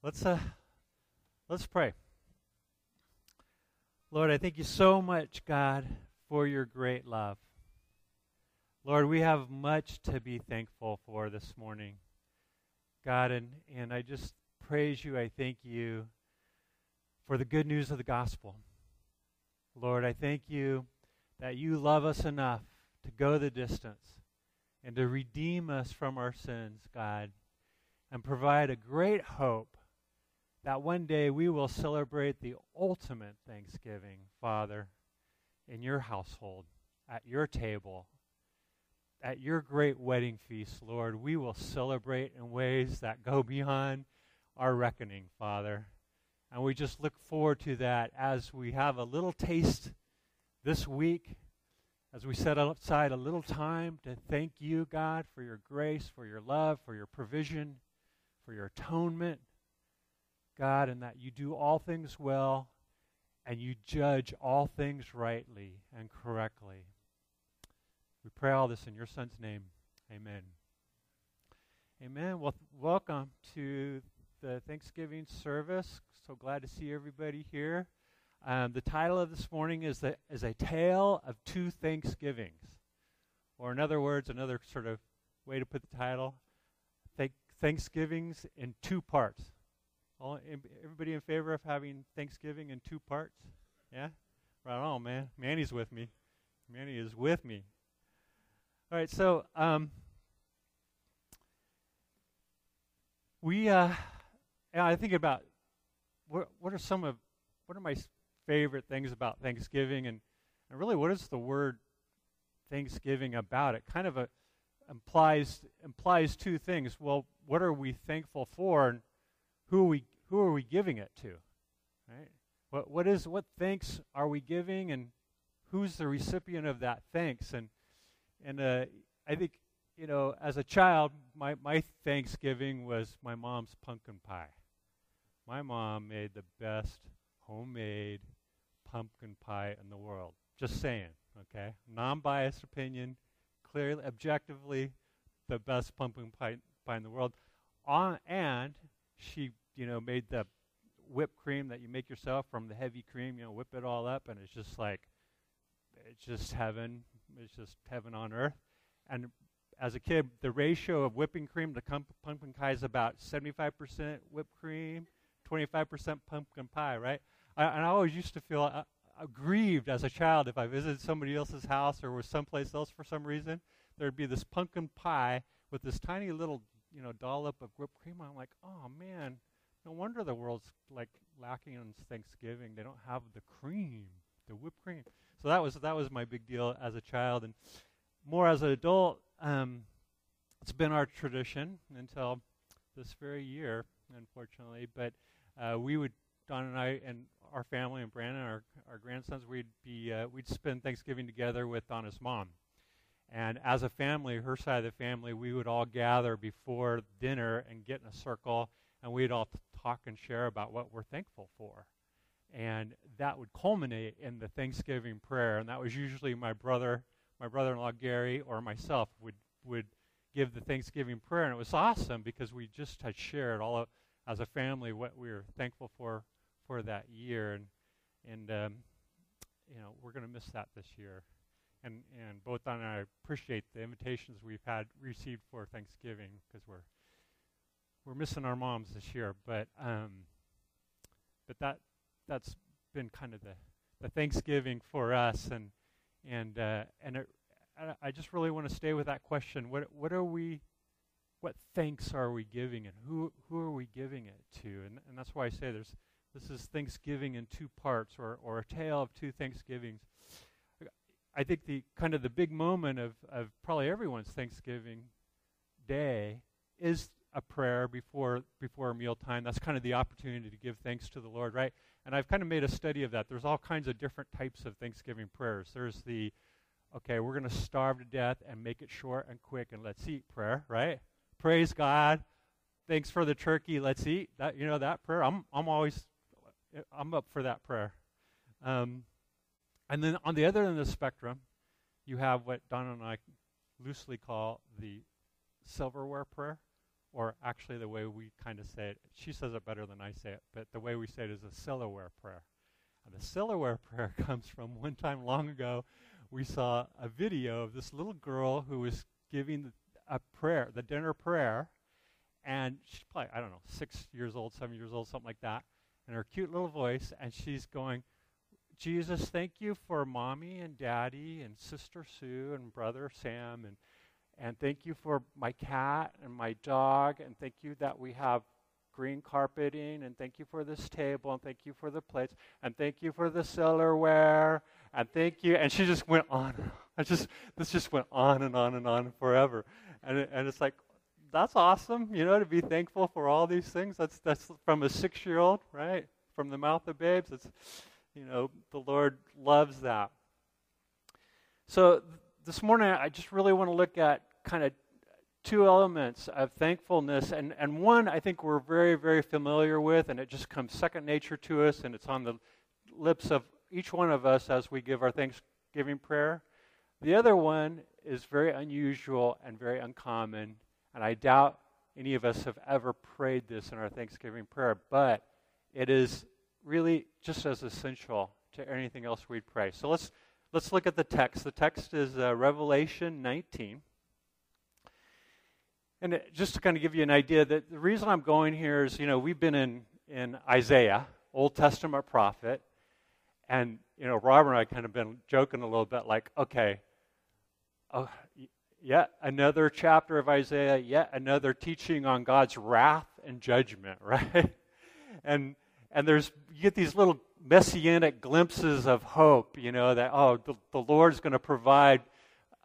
Let's uh let's pray. Lord, I thank you so much, God, for your great love. Lord, we have much to be thankful for this morning. God, and, and I just praise you. I thank you for the good news of the gospel. Lord, I thank you that you love us enough to go the distance and to redeem us from our sins, God, and provide a great hope that one day we will celebrate the ultimate Thanksgiving, Father, in your household, at your table, at your great wedding feast, Lord. We will celebrate in ways that go beyond our reckoning, Father. And we just look forward to that as we have a little taste this week, as we set aside a little time to thank you, God, for your grace, for your love, for your provision, for your atonement. God, and that you do all things well and you judge all things rightly and correctly. We pray all this in your Son's name. Amen. Amen. Well, welcome to the Thanksgiving service. So glad to see everybody here. Um, the title of this morning is, the, is A Tale of Two Thanksgivings. Or, in other words, another sort of way to put the title Thanksgivings in two parts. All, everybody in favor of having Thanksgiving in two parts? Yeah? Right on, man. Manny's with me. Manny is with me. All right, so um, we, uh, I think about what, what are some of, what are my favorite things about Thanksgiving, and, and really, what is the word Thanksgiving about? It kind of a, implies implies two things. Well, what are we thankful for, and who are we who are we giving it to? Right? What what is what thanks are we giving and who's the recipient of that thanks? And and uh, I think you know as a child, my my Thanksgiving was my mom's pumpkin pie. My mom made the best homemade pumpkin pie in the world. Just saying, okay? Non-biased opinion, clearly, objectively, the best pumpkin pie, pie in the world. On, and she you know, made the whipped cream that you make yourself from the heavy cream, you know, whip it all up, and it's just like, it's just heaven. It's just heaven on earth. And as a kid, the ratio of whipping cream to pumpkin pie is about 75% whipped cream, 25% pumpkin pie, right? I, and I always used to feel uh, aggrieved as a child if I visited somebody else's house or was someplace else for some reason. There'd be this pumpkin pie with this tiny little, you know, dollop of whipped cream. I'm like, oh man, no wonder the world's like lacking on Thanksgiving. They don't have the cream, the whipped cream. So that was that was my big deal as a child, and more as an adult. Um, it's been our tradition until this very year, unfortunately. But uh, we would Don and I and our family and Brandon, our our grandsons, we'd be uh, we'd spend Thanksgiving together with Donna's mom. And as a family, her side of the family, we would all gather before dinner and get in a circle, and we'd all talk and share about what we're thankful for. And that would culminate in the Thanksgiving prayer. And that was usually my brother, my brother in law Gary, or myself would, would give the Thanksgiving prayer. And it was awesome because we just had shared all of, as a family what we were thankful for for that year. And, and um, you know, we're going to miss that this year. And, and both Don and I appreciate the invitations we've had received for Thanksgiving because we're we're missing our moms this year, but um, but that that's been kind of the the Thanksgiving for us, and and uh, and it, I just really want to stay with that question. What what are we? What thanks are we giving, and who who are we giving it to? And and that's why I say there's this is Thanksgiving in two parts, or or a tale of two Thanksgivings. I think the kind of the big moment of of probably everyone's Thanksgiving day is a prayer before before mealtime. That's kind of the opportunity to give thanks to the Lord, right? And I've kind of made a study of that. There's all kinds of different types of Thanksgiving prayers. There's the okay, we're going to starve to death and make it short and quick and let's eat prayer, right? Praise God. Thanks for the turkey. Let's eat. That you know that prayer. I'm I'm always I'm up for that prayer. Um, and then on the other end of the spectrum, you have what Donna and I loosely call the silverware prayer or actually the way we kind of say it. She says it better than I say it, but the way we say it is a silverware prayer. And the silverware prayer comes from one time long ago. We saw a video of this little girl who was giving a prayer, the dinner prayer, and she's probably I don't know six years old, seven years old, something like that, and her cute little voice, and she's going. Jesus, thank you for mommy and daddy and sister Sue and brother Sam and and thank you for my cat and my dog and thank you that we have green carpeting and thank you for this table and thank you for the plates and thank you for the silverware and thank you and she just went on I just this just went on and on and on forever. And and it's like that's awesome you know to be thankful for all these things. That's that's from a 6 year old right? From the mouth of babes. It's you know, the Lord loves that. So this morning, I just really want to look at kind of two elements of thankfulness. And, and one I think we're very, very familiar with, and it just comes second nature to us, and it's on the lips of each one of us as we give our Thanksgiving prayer. The other one is very unusual and very uncommon, and I doubt any of us have ever prayed this in our Thanksgiving prayer, but it is really just as essential to anything else we'd pray. So let's let's look at the text. The text is uh, Revelation 19. And it, just to kind of give you an idea, that the reason I'm going here is, you know, we've been in, in Isaiah, Old Testament prophet, and, you know, Robert and I kind of been joking a little bit like, okay, oh, yet another chapter of Isaiah, yet another teaching on God's wrath and judgment, right? and and there's you get these little messianic glimpses of hope, you know, that oh, the, the Lord's going to provide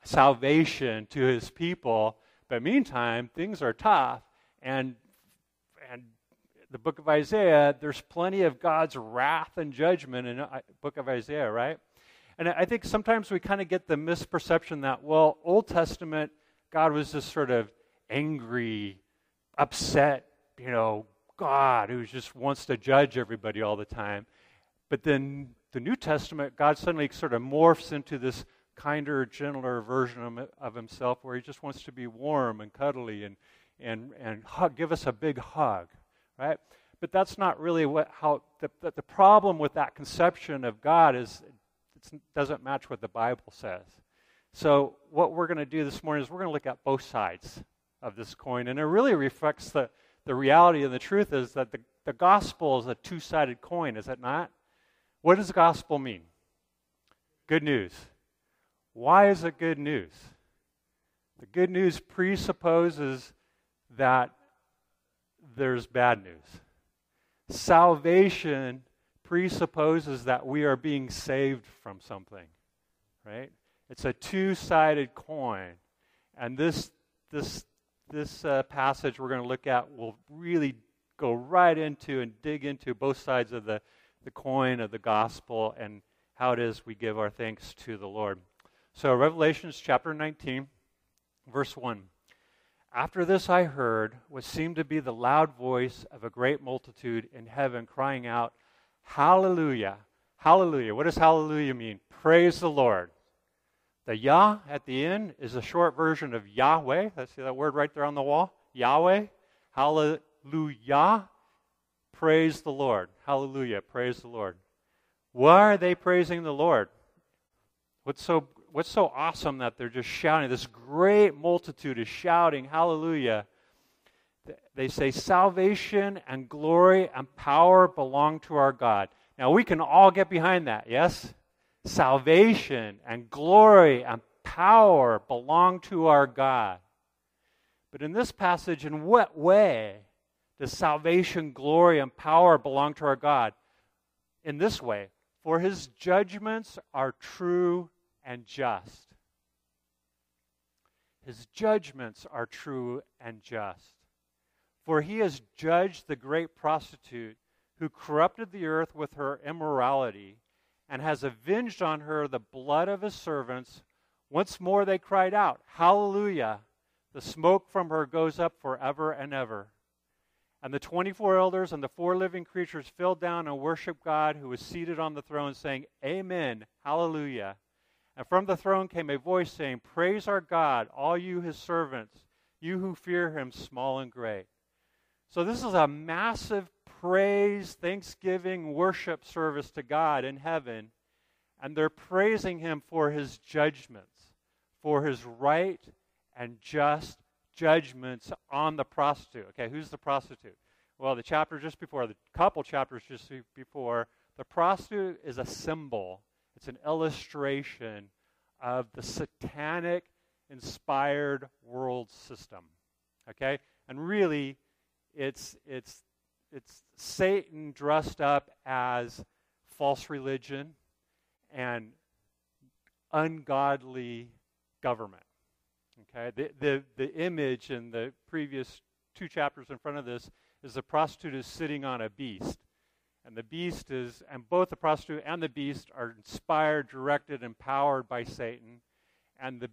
salvation to his people. But meantime, things are tough and and the book of Isaiah, there's plenty of God's wrath and judgment in the uh, book of Isaiah, right? And I think sometimes we kind of get the misperception that, well, Old Testament, God was just sort of angry, upset, you know, God who just wants to judge everybody all the time. But then the New Testament, God suddenly sort of morphs into this kinder, gentler version of, himself where he just wants to be warm and cuddly and, and, and hug, give us a big hug, right? But that's not really what, how, the, the problem with that conception of God is it doesn't match what the Bible says. So, what we're going to do this morning is we're going to look at both sides of this coin, and it really reflects the, the reality and the truth is that the, the gospel is a two sided coin, is it not? What does the gospel mean? Good news. Why is it good news? The good news presupposes that there's bad news. Salvation presupposes that we are being saved from something, right? It's a two sided coin. And this, this this uh, passage we're going to look at will really go right into and dig into both sides of the, the coin of the gospel and how it is we give our thanks to the Lord. So, Revelations chapter 19, verse 1. After this, I heard what seemed to be the loud voice of a great multitude in heaven crying out, Hallelujah! Hallelujah! What does hallelujah mean? Praise the Lord. The Yah at the end is a short version of Yahweh. Let's see that word right there on the wall. Yahweh. Hallelujah. Praise the Lord. Hallelujah. Praise the Lord. Why are they praising the Lord? What's so what's so awesome that they're just shouting? This great multitude is shouting, Hallelujah. They say, Salvation and glory and power belong to our God. Now we can all get behind that, yes? Salvation and glory and power belong to our God. But in this passage, in what way does salvation, glory, and power belong to our God? In this way, for his judgments are true and just. His judgments are true and just. For he has judged the great prostitute who corrupted the earth with her immorality and has avenged on her the blood of his servants. Once more they cried out, Hallelujah! The smoke from her goes up forever and ever. And the 24 elders and the four living creatures fell down and worshiped God who was seated on the throne, saying, Amen, Hallelujah. And from the throne came a voice saying, Praise our God, all you his servants, you who fear him, small and great. So, this is a massive praise, thanksgiving, worship service to God in heaven. And they're praising him for his judgments, for his right and just judgments on the prostitute. Okay, who's the prostitute? Well, the chapter just before, the couple chapters just before, the prostitute is a symbol, it's an illustration of the satanic inspired world system. Okay? And really, it's, it's, it's Satan dressed up as false religion and ungodly government. Okay? The, the, the image in the previous two chapters in front of this is the prostitute is sitting on a beast. And the beast is, and both the prostitute and the beast are inspired, directed, empowered by Satan. And the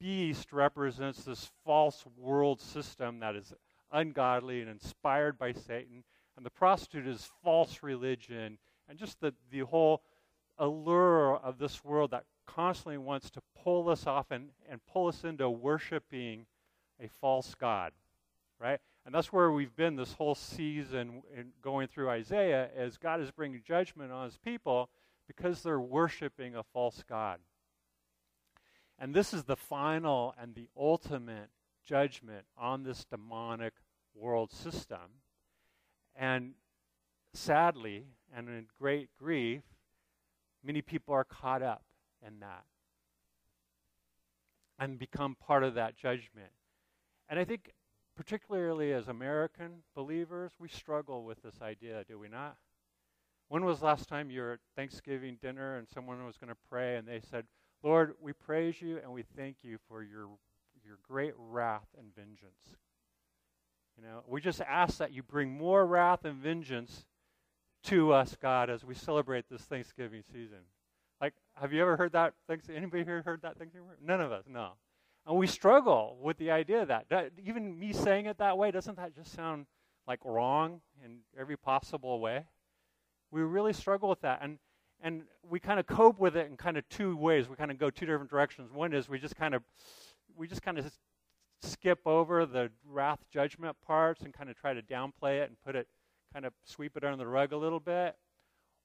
beast represents this false world system that is ungodly and inspired by Satan. And the prostitute is false religion and just the, the whole allure of this world that constantly wants to pull us off and, and pull us into worshiping a false God, right? And that's where we've been this whole season in going through Isaiah as God is bringing judgment on his people because they're worshiping a false God. And this is the final and the ultimate judgment on this demonic world system. And sadly, and in great grief, many people are caught up in that and become part of that judgment. And I think particularly as American believers, we struggle with this idea, do we not? When was last time you were at Thanksgiving dinner and someone was going to pray and they said, Lord, we praise you and we thank you for your, your great wrath and vengeance. You know, we just ask that you bring more wrath and vengeance to us, God, as we celebrate this Thanksgiving season. Like, have you ever heard that? Anybody here heard that Thanksgiving? None of us, no. And we struggle with the idea of that. that. Even me saying it that way, doesn't that just sound like wrong in every possible way? We really struggle with that. And, and we kind of cope with it in kind of two ways. We kind of go two different directions. One is we just kind of, we just kind of skip over the wrath judgment parts and kind of try to downplay it and put it, kind of sweep it under the rug a little bit.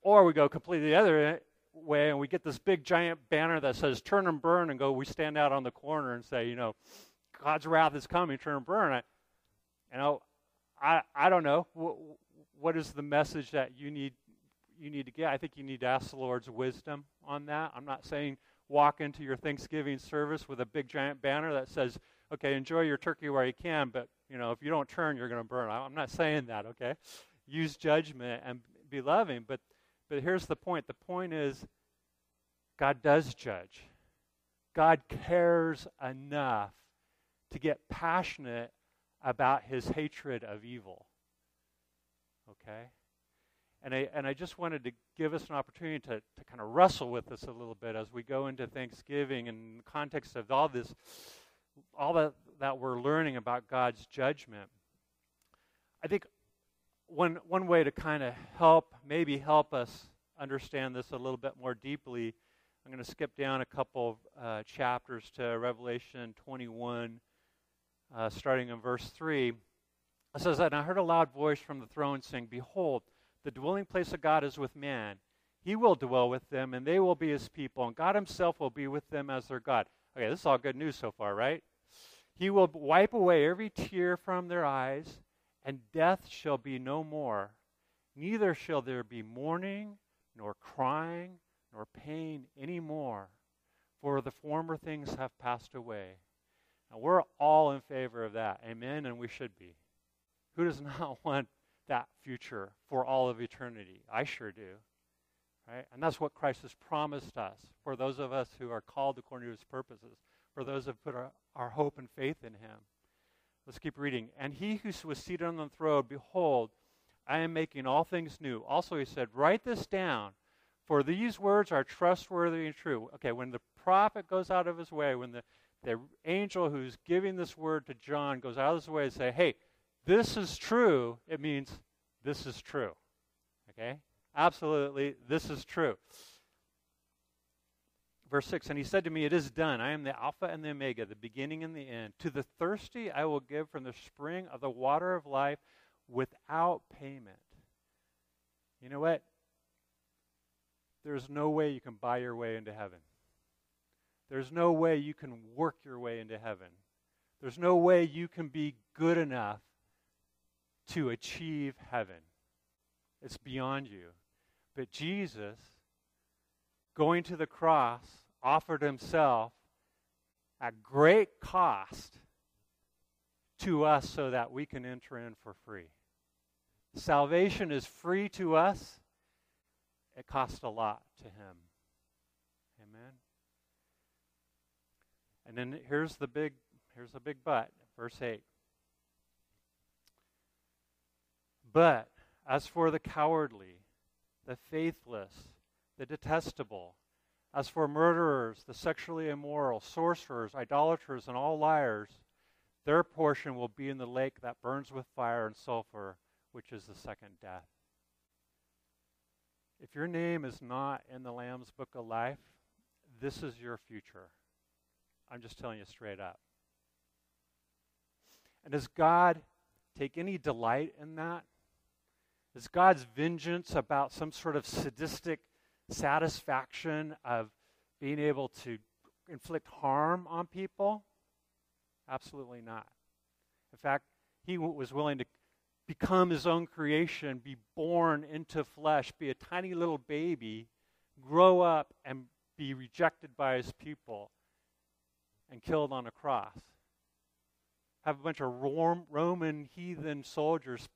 Or we go completely the other way and we get this big giant banner that says turn and burn and go we stand out on the corner and say you know god's wrath is coming turn and burn I, you know i i don't know. What, what is the message that you need you need to get? I think you need to ask the lord's wisdom on that. I'm not saying walk into your thanksgiving service with a big giant banner that says okay enjoy your turkey where you can but you know if you don't turn you're going to burn i'm not saying that okay use judgment and be loving but but here's the point the point is, God does judge. God cares enough to get passionate about his hatred of evil. Okay? And I, and I just wanted to give us an opportunity to, to kind of wrestle with this a little bit as we go into Thanksgiving in the context of all this, all that, that we're learning about God's judgment. I think one, one way to kind of help, maybe help us understand this a little bit more deeply, I'm going to skip down a couple of uh, chapters to Revelation 21, uh, starting in verse 3. It says, And I heard a loud voice from the throne saying, Behold, the dwelling place of God is with man. He will dwell with them, and they will be his people, and God himself will be with them as their God. Okay, this is all good news so far, right? He will wipe away every tear from their eyes and death shall be no more. Neither shall there be mourning, nor crying, nor pain any more, for the former things have passed away. Now, we're all in favor of that. Amen? And we should be. Who does not want that future for all of eternity? I sure do. Right? And that's what Christ has promised us for those of us who are called according to his purposes, for those who put our, our hope and faith in him. Let's keep reading. And he who was seated on the throne, behold, I am making all things new. Also, he said, Write this down, for these words are trustworthy and true. Okay, when the prophet goes out of his way, when the, the angel who's giving this word to John goes out of his way to say, Hey, this is true, it means this is true. Okay? Absolutely, this is true. Verse 6 And he said to me, It is done. I am the Alpha and the Omega, the beginning and the end. To the thirsty I will give from the spring of the water of life without payment. You know what? There's no way you can buy your way into heaven. There's no way you can work your way into heaven. There's no way you can be good enough to achieve heaven. It's beyond you. But Jesus, going to the cross, offered himself at great cost to us so that we can enter in for free. Salvation is free to us. It cost a lot to him. Amen. And then here's the big here's the big but, verse 8. But as for the cowardly, the faithless, the detestable, as for murderers, the sexually immoral, sorcerers, idolaters, and all liars, their portion will be in the lake that burns with fire and sulfur, which is the second death. If your name is not in the Lamb's book of life, this is your future. I'm just telling you straight up. And does God take any delight in that? Is God's vengeance about some sort of sadistic satisfaction of being able to inflict harm on people? Absolutely not. In fact, he was willing to become his own creation, be born into flesh, be a tiny little baby, grow up and be rejected by his people and killed on a cross. Have a bunch of Roman heathen soldiers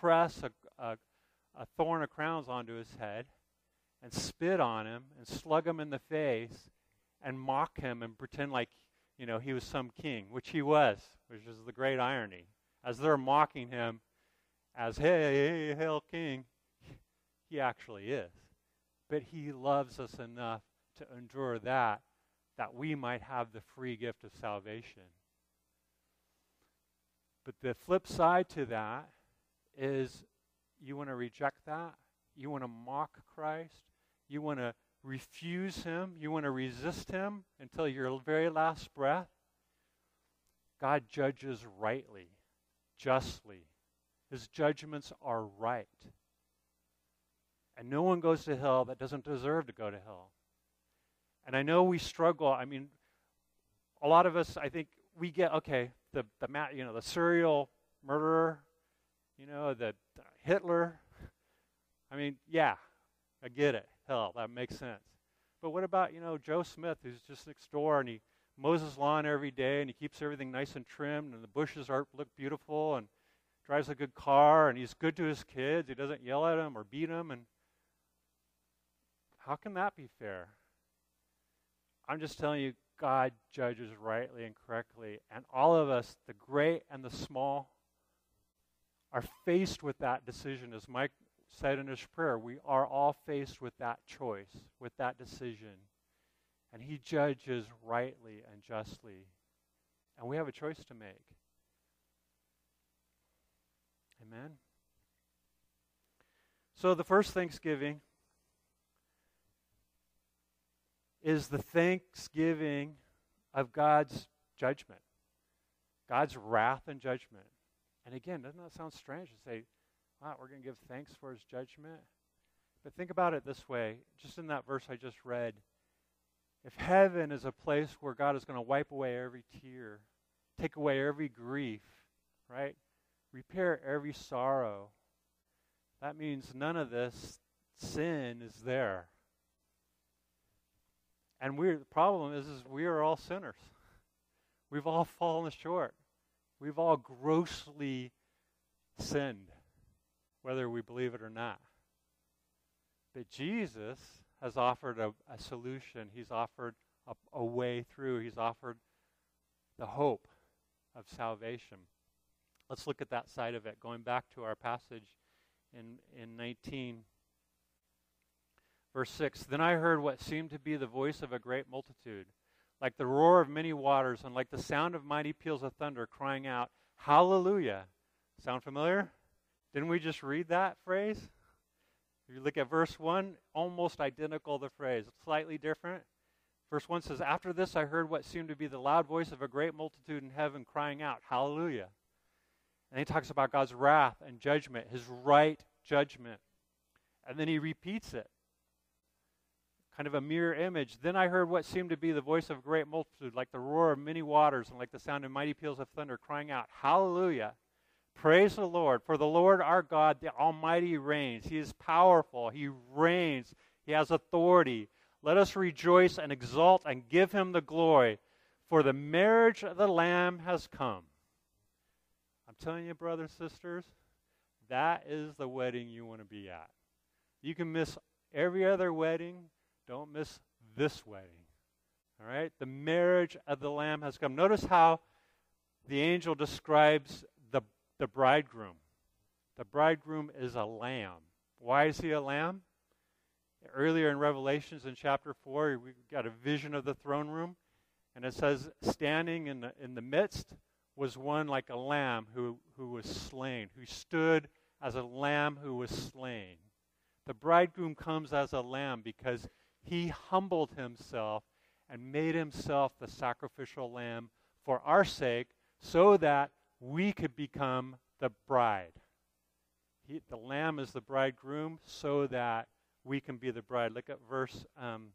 press a, a, a thorn of crowns onto his head and spit on him and slug him in the face and mock him and pretend like you know he was some king which he was which is the great irony. As they're mocking him as hey, hey hail king he actually is. But he loves us enough to endure that that we might have the free gift of salvation. But the flip side to that is you want to reject that? You want to mock Christ? You want to refuse Him? You want to resist Him until your very last breath? God judges rightly, justly. His judgments are right. And no one goes to hell that doesn't deserve to go to hell. And I know we struggle. I mean, a lot of us, I think, we get okay. The the you know the serial murderer, you know the Hitler. I mean, yeah, I get it. Hell, that makes sense. But what about, you know, Joe Smith, who's just next door and he mows his lawn every day and he keeps everything nice and trimmed and the bushes are look beautiful and drives a good car and he's good to his kids. He doesn't yell at them or beat them. And how can that be fair? I'm just telling you, God judges rightly and correctly. And all of us, the great and the small, are faced with that decision. As Mike said in his prayer, we are all faced with that choice, with that decision. And he judges rightly and justly. And we have a choice to make. Amen. So the first Thanksgiving is the thanksgiving of God's judgment, God's wrath and judgment. And again, doesn't that sound strange to say, wow, we're going to give thanks for his judgment? But think about it this way just in that verse I just read. If heaven is a place where God is going to wipe away every tear, take away every grief, right? Repair every sorrow, that means none of this sin is there. And we're, the problem is, is we are all sinners. We've all fallen short. We've all grossly sinned, whether we believe it or not. But Jesus has offered a, a solution. He's offered a, a way through. He's offered the hope of salvation. Let's look at that side of it. Going back to our passage in, in 19, verse 6. Then I heard what seemed to be the voice of a great multitude like the roar of many waters, and like the sound of mighty peals of thunder, crying out, Hallelujah. Sound familiar? Didn't we just read that phrase? If you look at verse 1, almost identical the phrase, slightly different. Verse 1 says, After this I heard what seemed to be the loud voice of a great multitude in heaven crying out, Hallelujah. And he talks about God's wrath and judgment, his right judgment. And then he repeats it. Kind of a mirror image. Then I heard what seemed to be the voice of a great multitude, like the roar of many waters and like the sound of mighty peals of thunder, crying out, Hallelujah. Praise the Lord. For the Lord our God, the Almighty, reigns. He is powerful. He reigns. He has authority. Let us rejoice and exult and give him the glory, for the marriage of the Lamb has come. I'm telling you, brothers and sisters, that is the wedding you want to be at. You can miss every other wedding, don't miss this wedding. All right? The marriage of the Lamb has come. Notice how the angel describes the, the bridegroom. The bridegroom is a lamb. Why is he a lamb? Earlier in Revelations in chapter 4, we got a vision of the throne room, and it says, standing in the, in the midst was one like a lamb who, who was slain, who stood as a lamb who was slain. The bridegroom comes as a lamb because he humbled himself and made himself the sacrificial lamb for our sake so that we could become the bride. He, the lamb is the bridegroom so that we can be the bride. Look at verse um,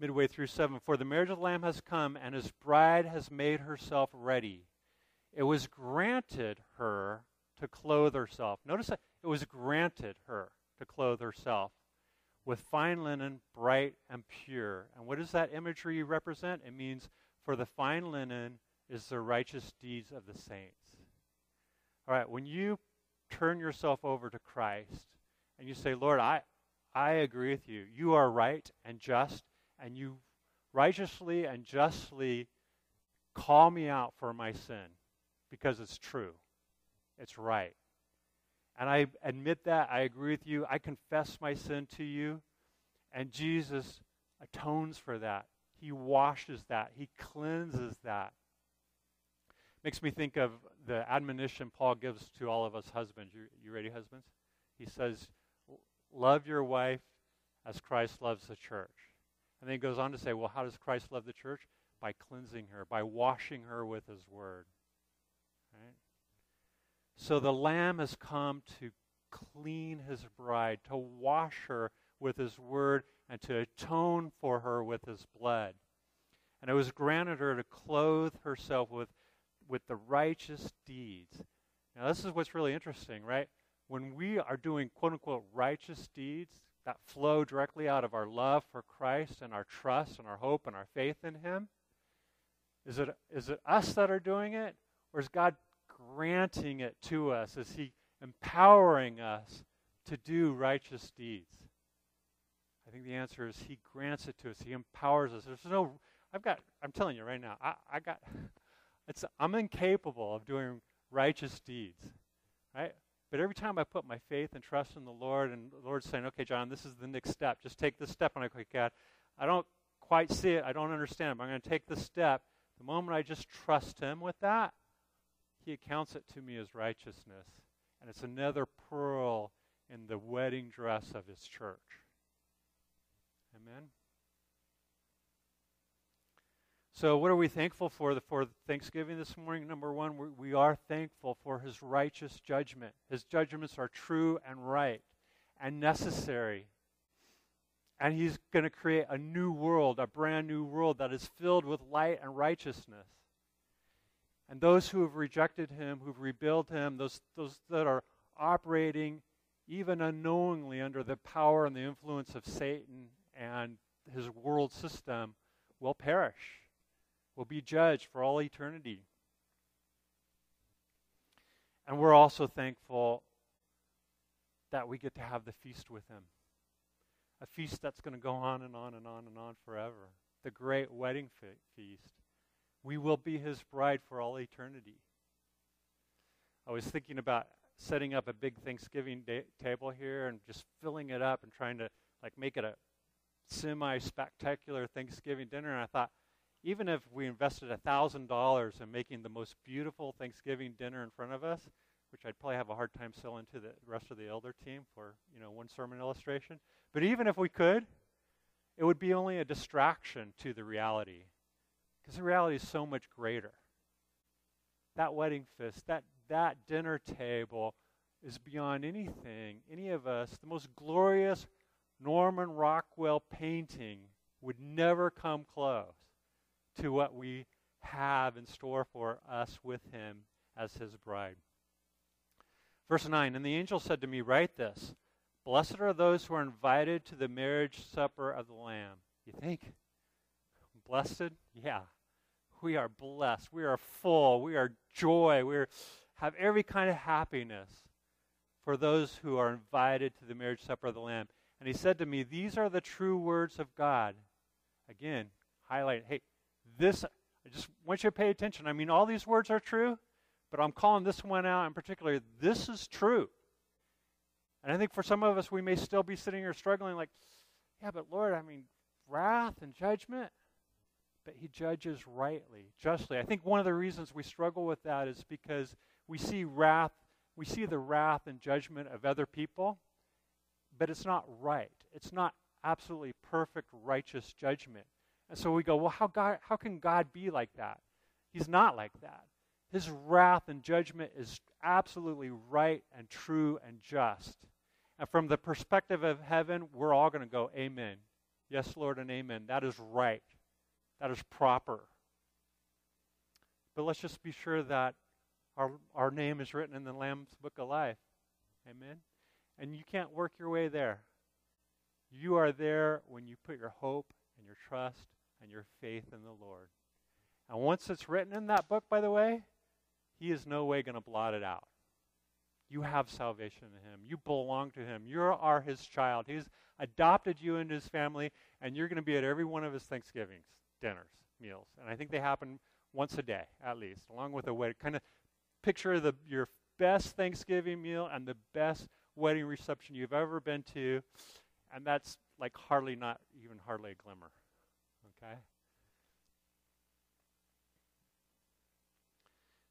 midway through 7. For the marriage of the Lamb has come, and his bride has made herself ready. It was granted her to clothe herself. Notice that it was granted her to clothe herself with fine linen, bright and pure. And what does that imagery represent? It means for the fine linen is the righteous deeds of the saints. All right, when you turn yourself over to Christ, and you say, Lord, I, I agree with you. You are right and just, and you righteously and justly call me out for my sin because it's true. It's right. And I admit that. I agree with you. I confess my sin to you. And Jesus atones for that. He washes that. He cleanses that. Makes me think of the admonition Paul gives to all of us husbands. You, you ready, husbands? He says, Love your wife as Christ loves the church. And then he goes on to say, well, how does Christ love the church? By cleansing her, by washing her with his word. So the Lamb has come to clean his bride, to wash her with his word, and to atone for her with his blood. And it was granted her to clothe herself with, with the righteous deeds. Now, this is what's really interesting, right? when we are doing quote unquote righteous deeds that flow directly out of our love for Christ and our trust and our hope and our faith in Him, is it, is it us that are doing it? Or is God granting it to us? Is He empowering us to do righteous deeds? I think the answer is He grants it to us. He empowers us. There's no, I've got, I'm telling you right now, I, I got, it's, I'm incapable of doing righteous deeds, right? But every time I put my faith and trust in the Lord, and the Lord's saying, okay, John, this is the next step. Just take this step. And I go, God, I don't quite see it. I don't understand it. But I'm going to take this step. The moment I just trust Him with that, He accounts it to me as righteousness. And it's another pearl in the wedding dress of His church. Amen. So, what are we thankful for for Thanksgiving this morning? Number one, we are thankful for His righteous judgment. His judgments are true and right and necessary. And He's going to create a new world, a brand new world that is filled with light and righteousness. And those who have rejected Him, who've rebelled Him, those, those that are operating even unknowingly under the power and the influence of Satan and his world system, will perish will be judged for all eternity. And we're also thankful that we get to have the feast with him. A feast that's going to go on and on and on and on forever. The great wedding fe- feast. We will be his bride for all eternity. I was thinking about setting up a big Thanksgiving day- table here and just filling it up and trying to like make it a semi spectacular Thanksgiving dinner. And I thought, even if we invested $1,000 in making the most beautiful Thanksgiving dinner in front of us, which I'd probably have a hard time selling to the rest of the elder team for, you know, one sermon illustration. But even if we could, it would be only a distraction to the reality. Because the reality is so much greater. That wedding feast, that, that dinner table is beyond anything, any of us. The most glorious Norman Rockwell painting would never come close to what we have in store for us with him as his bride. Verse 9 And the angel said to me, Write this Blessed are those who are invited to the marriage supper of the Lamb. You think? Blessed? Yeah. We are blessed. We are full. We are joy. We are, have every kind of happiness for those who are invited to the marriage supper of the Lamb. And he said to me, These are the true words of God. Again, highlight, hey, this, I just want you to pay attention. I mean, all these words are true, but I'm calling this one out in particular. This is true. And I think for some of us, we may still be sitting here struggling, like, yeah, but Lord, I mean, wrath and judgment. But He judges rightly, justly. I think one of the reasons we struggle with that is because we see wrath, we see the wrath and judgment of other people, but it's not right. It's not absolutely perfect, righteous judgment. And so we go, well, how, God, how can God be like that? He's not like that. His wrath and judgment is absolutely right and true and just. And from the perspective of heaven, we're all going to go, Amen. Yes, Lord, and Amen. That is right. That is proper. But let's just be sure that our, our name is written in the Lamb's Book of Life. Amen. And you can't work your way there. You are there when you put your hope and your trust and your faith in the Lord. And once it's written in that book, by the way, He is no way going to blot it out. You have salvation in Him. You belong to Him. You are His child. He's adopted you into His family, and you're going to be at every one of His Thanksgivings, dinners, meals. And I think they happen once a day, at least, along with a wedding. Kind of picture the, your best Thanksgiving meal and the best wedding reception you've ever been to, and that's like hardly not even hardly a glimmer. Okay?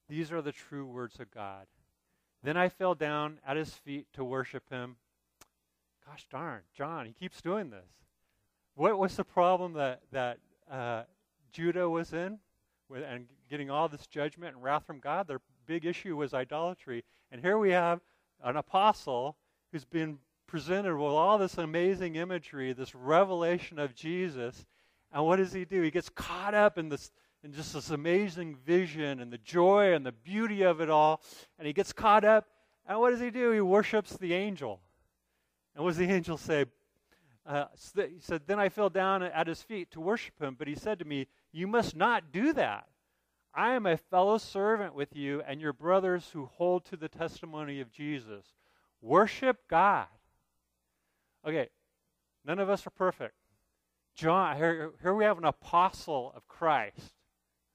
These are the true words of God. Then I fell down at his feet to worship him. Gosh darn, John, he keeps doing this. What was the problem that, that uh, Judah was in with, and getting all this judgment and wrath from God? Their big issue was idolatry. And here we have an apostle who's been presented with all this amazing imagery, this revelation of Jesus. And what does he do? He gets caught up in this in just this amazing vision and the joy and the beauty of it all. And he gets caught up. And what does he do? He worships the angel. And what does the angel say? Uh, he said, Then I fell down at his feet to worship him. But he said to me, You must not do that. I am a fellow servant with you and your brothers who hold to the testimony of Jesus. Worship God. Okay, none of us are perfect. John, here, here we have an apostle of Christ,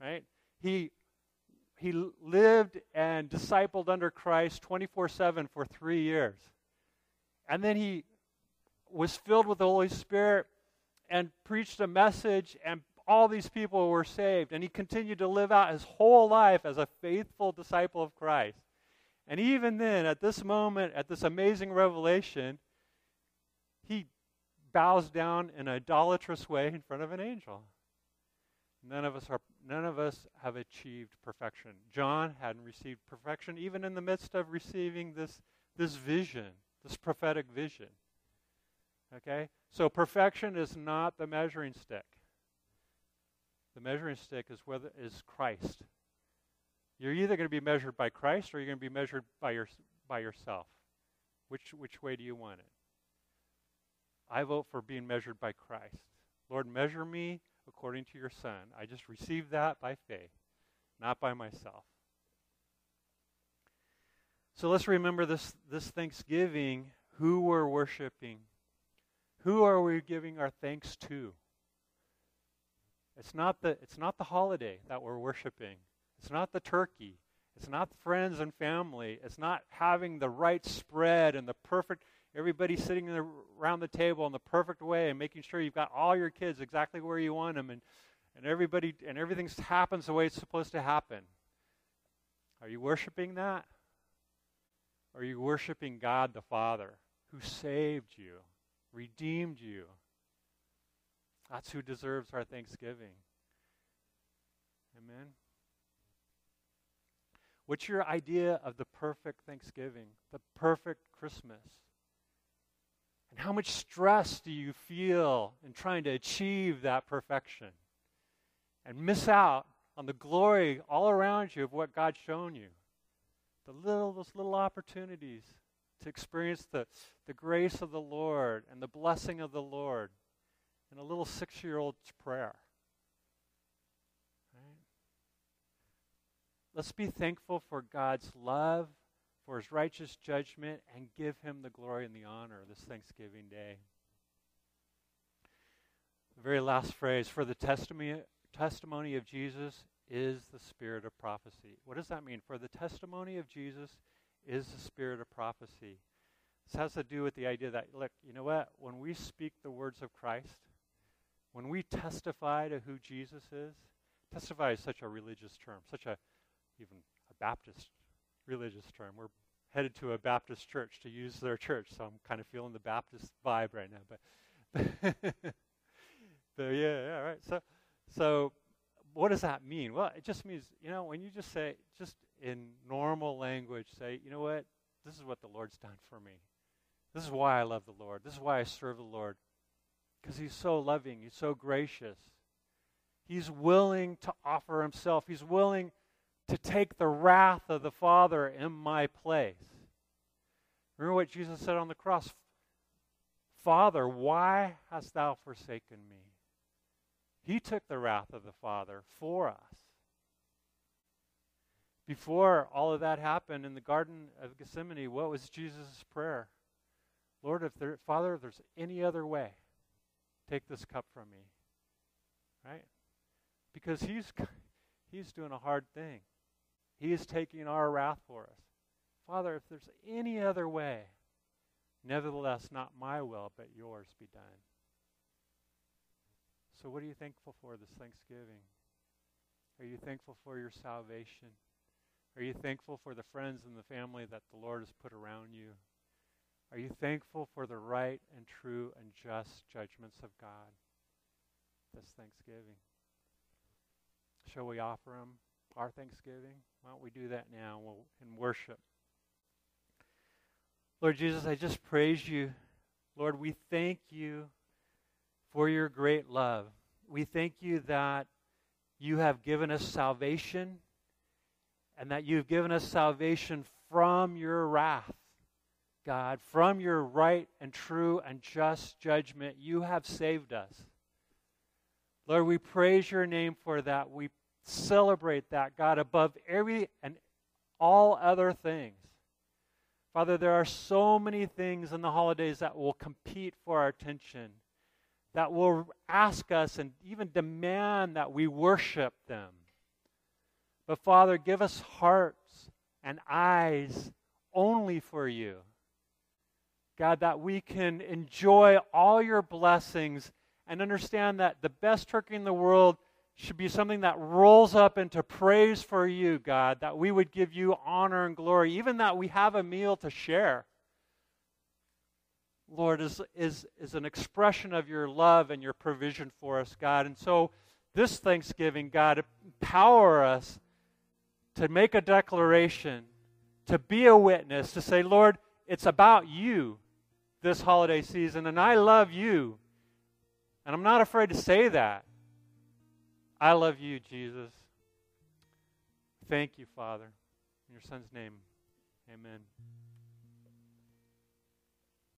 right? He, he lived and discipled under Christ 24 7 for three years. And then he was filled with the Holy Spirit and preached a message, and all these people were saved. And he continued to live out his whole life as a faithful disciple of Christ. And even then, at this moment, at this amazing revelation, he bows down in an idolatrous way in front of an angel. None of us are none of us have achieved perfection. John hadn't received perfection even in the midst of receiving this this vision, this prophetic vision. Okay? So perfection is not the measuring stick. The measuring stick is whether is Christ. You're either going to be measured by Christ or you're going to be measured by your by yourself. Which which way do you want it? I vote for being measured by Christ. Lord, measure me according to your Son. I just received that by faith, not by myself. So let's remember this, this Thanksgiving who we're worshiping. Who are we giving our thanks to? It's not the, it's not the holiday that we're worshiping. It's not the turkey. It's not friends and family. It's not having the right spread and the perfect everybody sitting the, around the table in the perfect way and making sure you've got all your kids exactly where you want them and, and everybody and everything happens the way it's supposed to happen. Are you worshiping that? Or are you worshiping God the Father who saved you, redeemed you, That's who deserves our thanksgiving. Amen. What's your idea of the perfect Thanksgiving, the perfect Christmas? And how much stress do you feel in trying to achieve that perfection and miss out on the glory all around you of what God's shown you? The little, those little opportunities to experience the, the grace of the Lord and the blessing of the Lord in a little six year old's prayer. Right? Let's be thankful for God's love, for his righteous judgment, and give him the glory and the honor this Thanksgiving Day. The very last phrase for the testimony, testimony of Jesus is the spirit of prophecy. What does that mean? For the testimony of Jesus is the spirit of prophecy. This has to do with the idea that, look, you know what? When we speak the words of Christ, when we testify to who Jesus is, testify is such a religious term, such a even a Baptist religious term. We're headed to a Baptist church to use their church, so I'm kind of feeling the Baptist vibe right now. But, but yeah, yeah, right. So, so what does that mean? Well, it just means you know when you just say just in normal language, say, you know what, this is what the Lord's done for me. This is why I love the Lord. This is why I serve the Lord. Because He's so loving, He's so gracious. He's willing to offer Himself, He's willing to take the wrath of the Father in my place. Remember what Jesus said on the cross Father, why hast thou forsaken me? He took the wrath of the Father for us. Before all of that happened in the Garden of Gethsemane, what was Jesus' prayer? Lord, if there, Father, if there's any other way, take this cup from me. Right? Because he's he's doing a hard thing. He is taking our wrath for us. Father, if there's any other way, nevertheless, not my will, but yours be done. So, what are you thankful for this Thanksgiving? Are you thankful for your salvation? Are you thankful for the friends and the family that the Lord has put around you? Are you thankful for the right and true and just judgments of God this Thanksgiving? Shall we offer Him our Thanksgiving? Why don't we do that now we'll, in worship? Lord Jesus, I just praise you. Lord, we thank you for your great love. We thank you that you have given us salvation and that you've given us salvation from your wrath. God, from your right and true and just judgment, you have saved us. Lord, we praise your name for that. We celebrate that, God, above every and all other things. Father, there are so many things in the holidays that will compete for our attention, that will ask us and even demand that we worship them. But Father, give us hearts and eyes only for you. God, that we can enjoy all your blessings and understand that the best turkey in the world should be something that rolls up into praise for you, God, that we would give you honor and glory, even that we have a meal to share. Lord, is, is, is an expression of your love and your provision for us, God. And so this Thanksgiving, God, empower us to make a declaration, to be a witness, to say, Lord, it's about you this holiday season, and I love you. And I'm not afraid to say that. I love you, Jesus. Thank you, Father. In your Son's name, amen.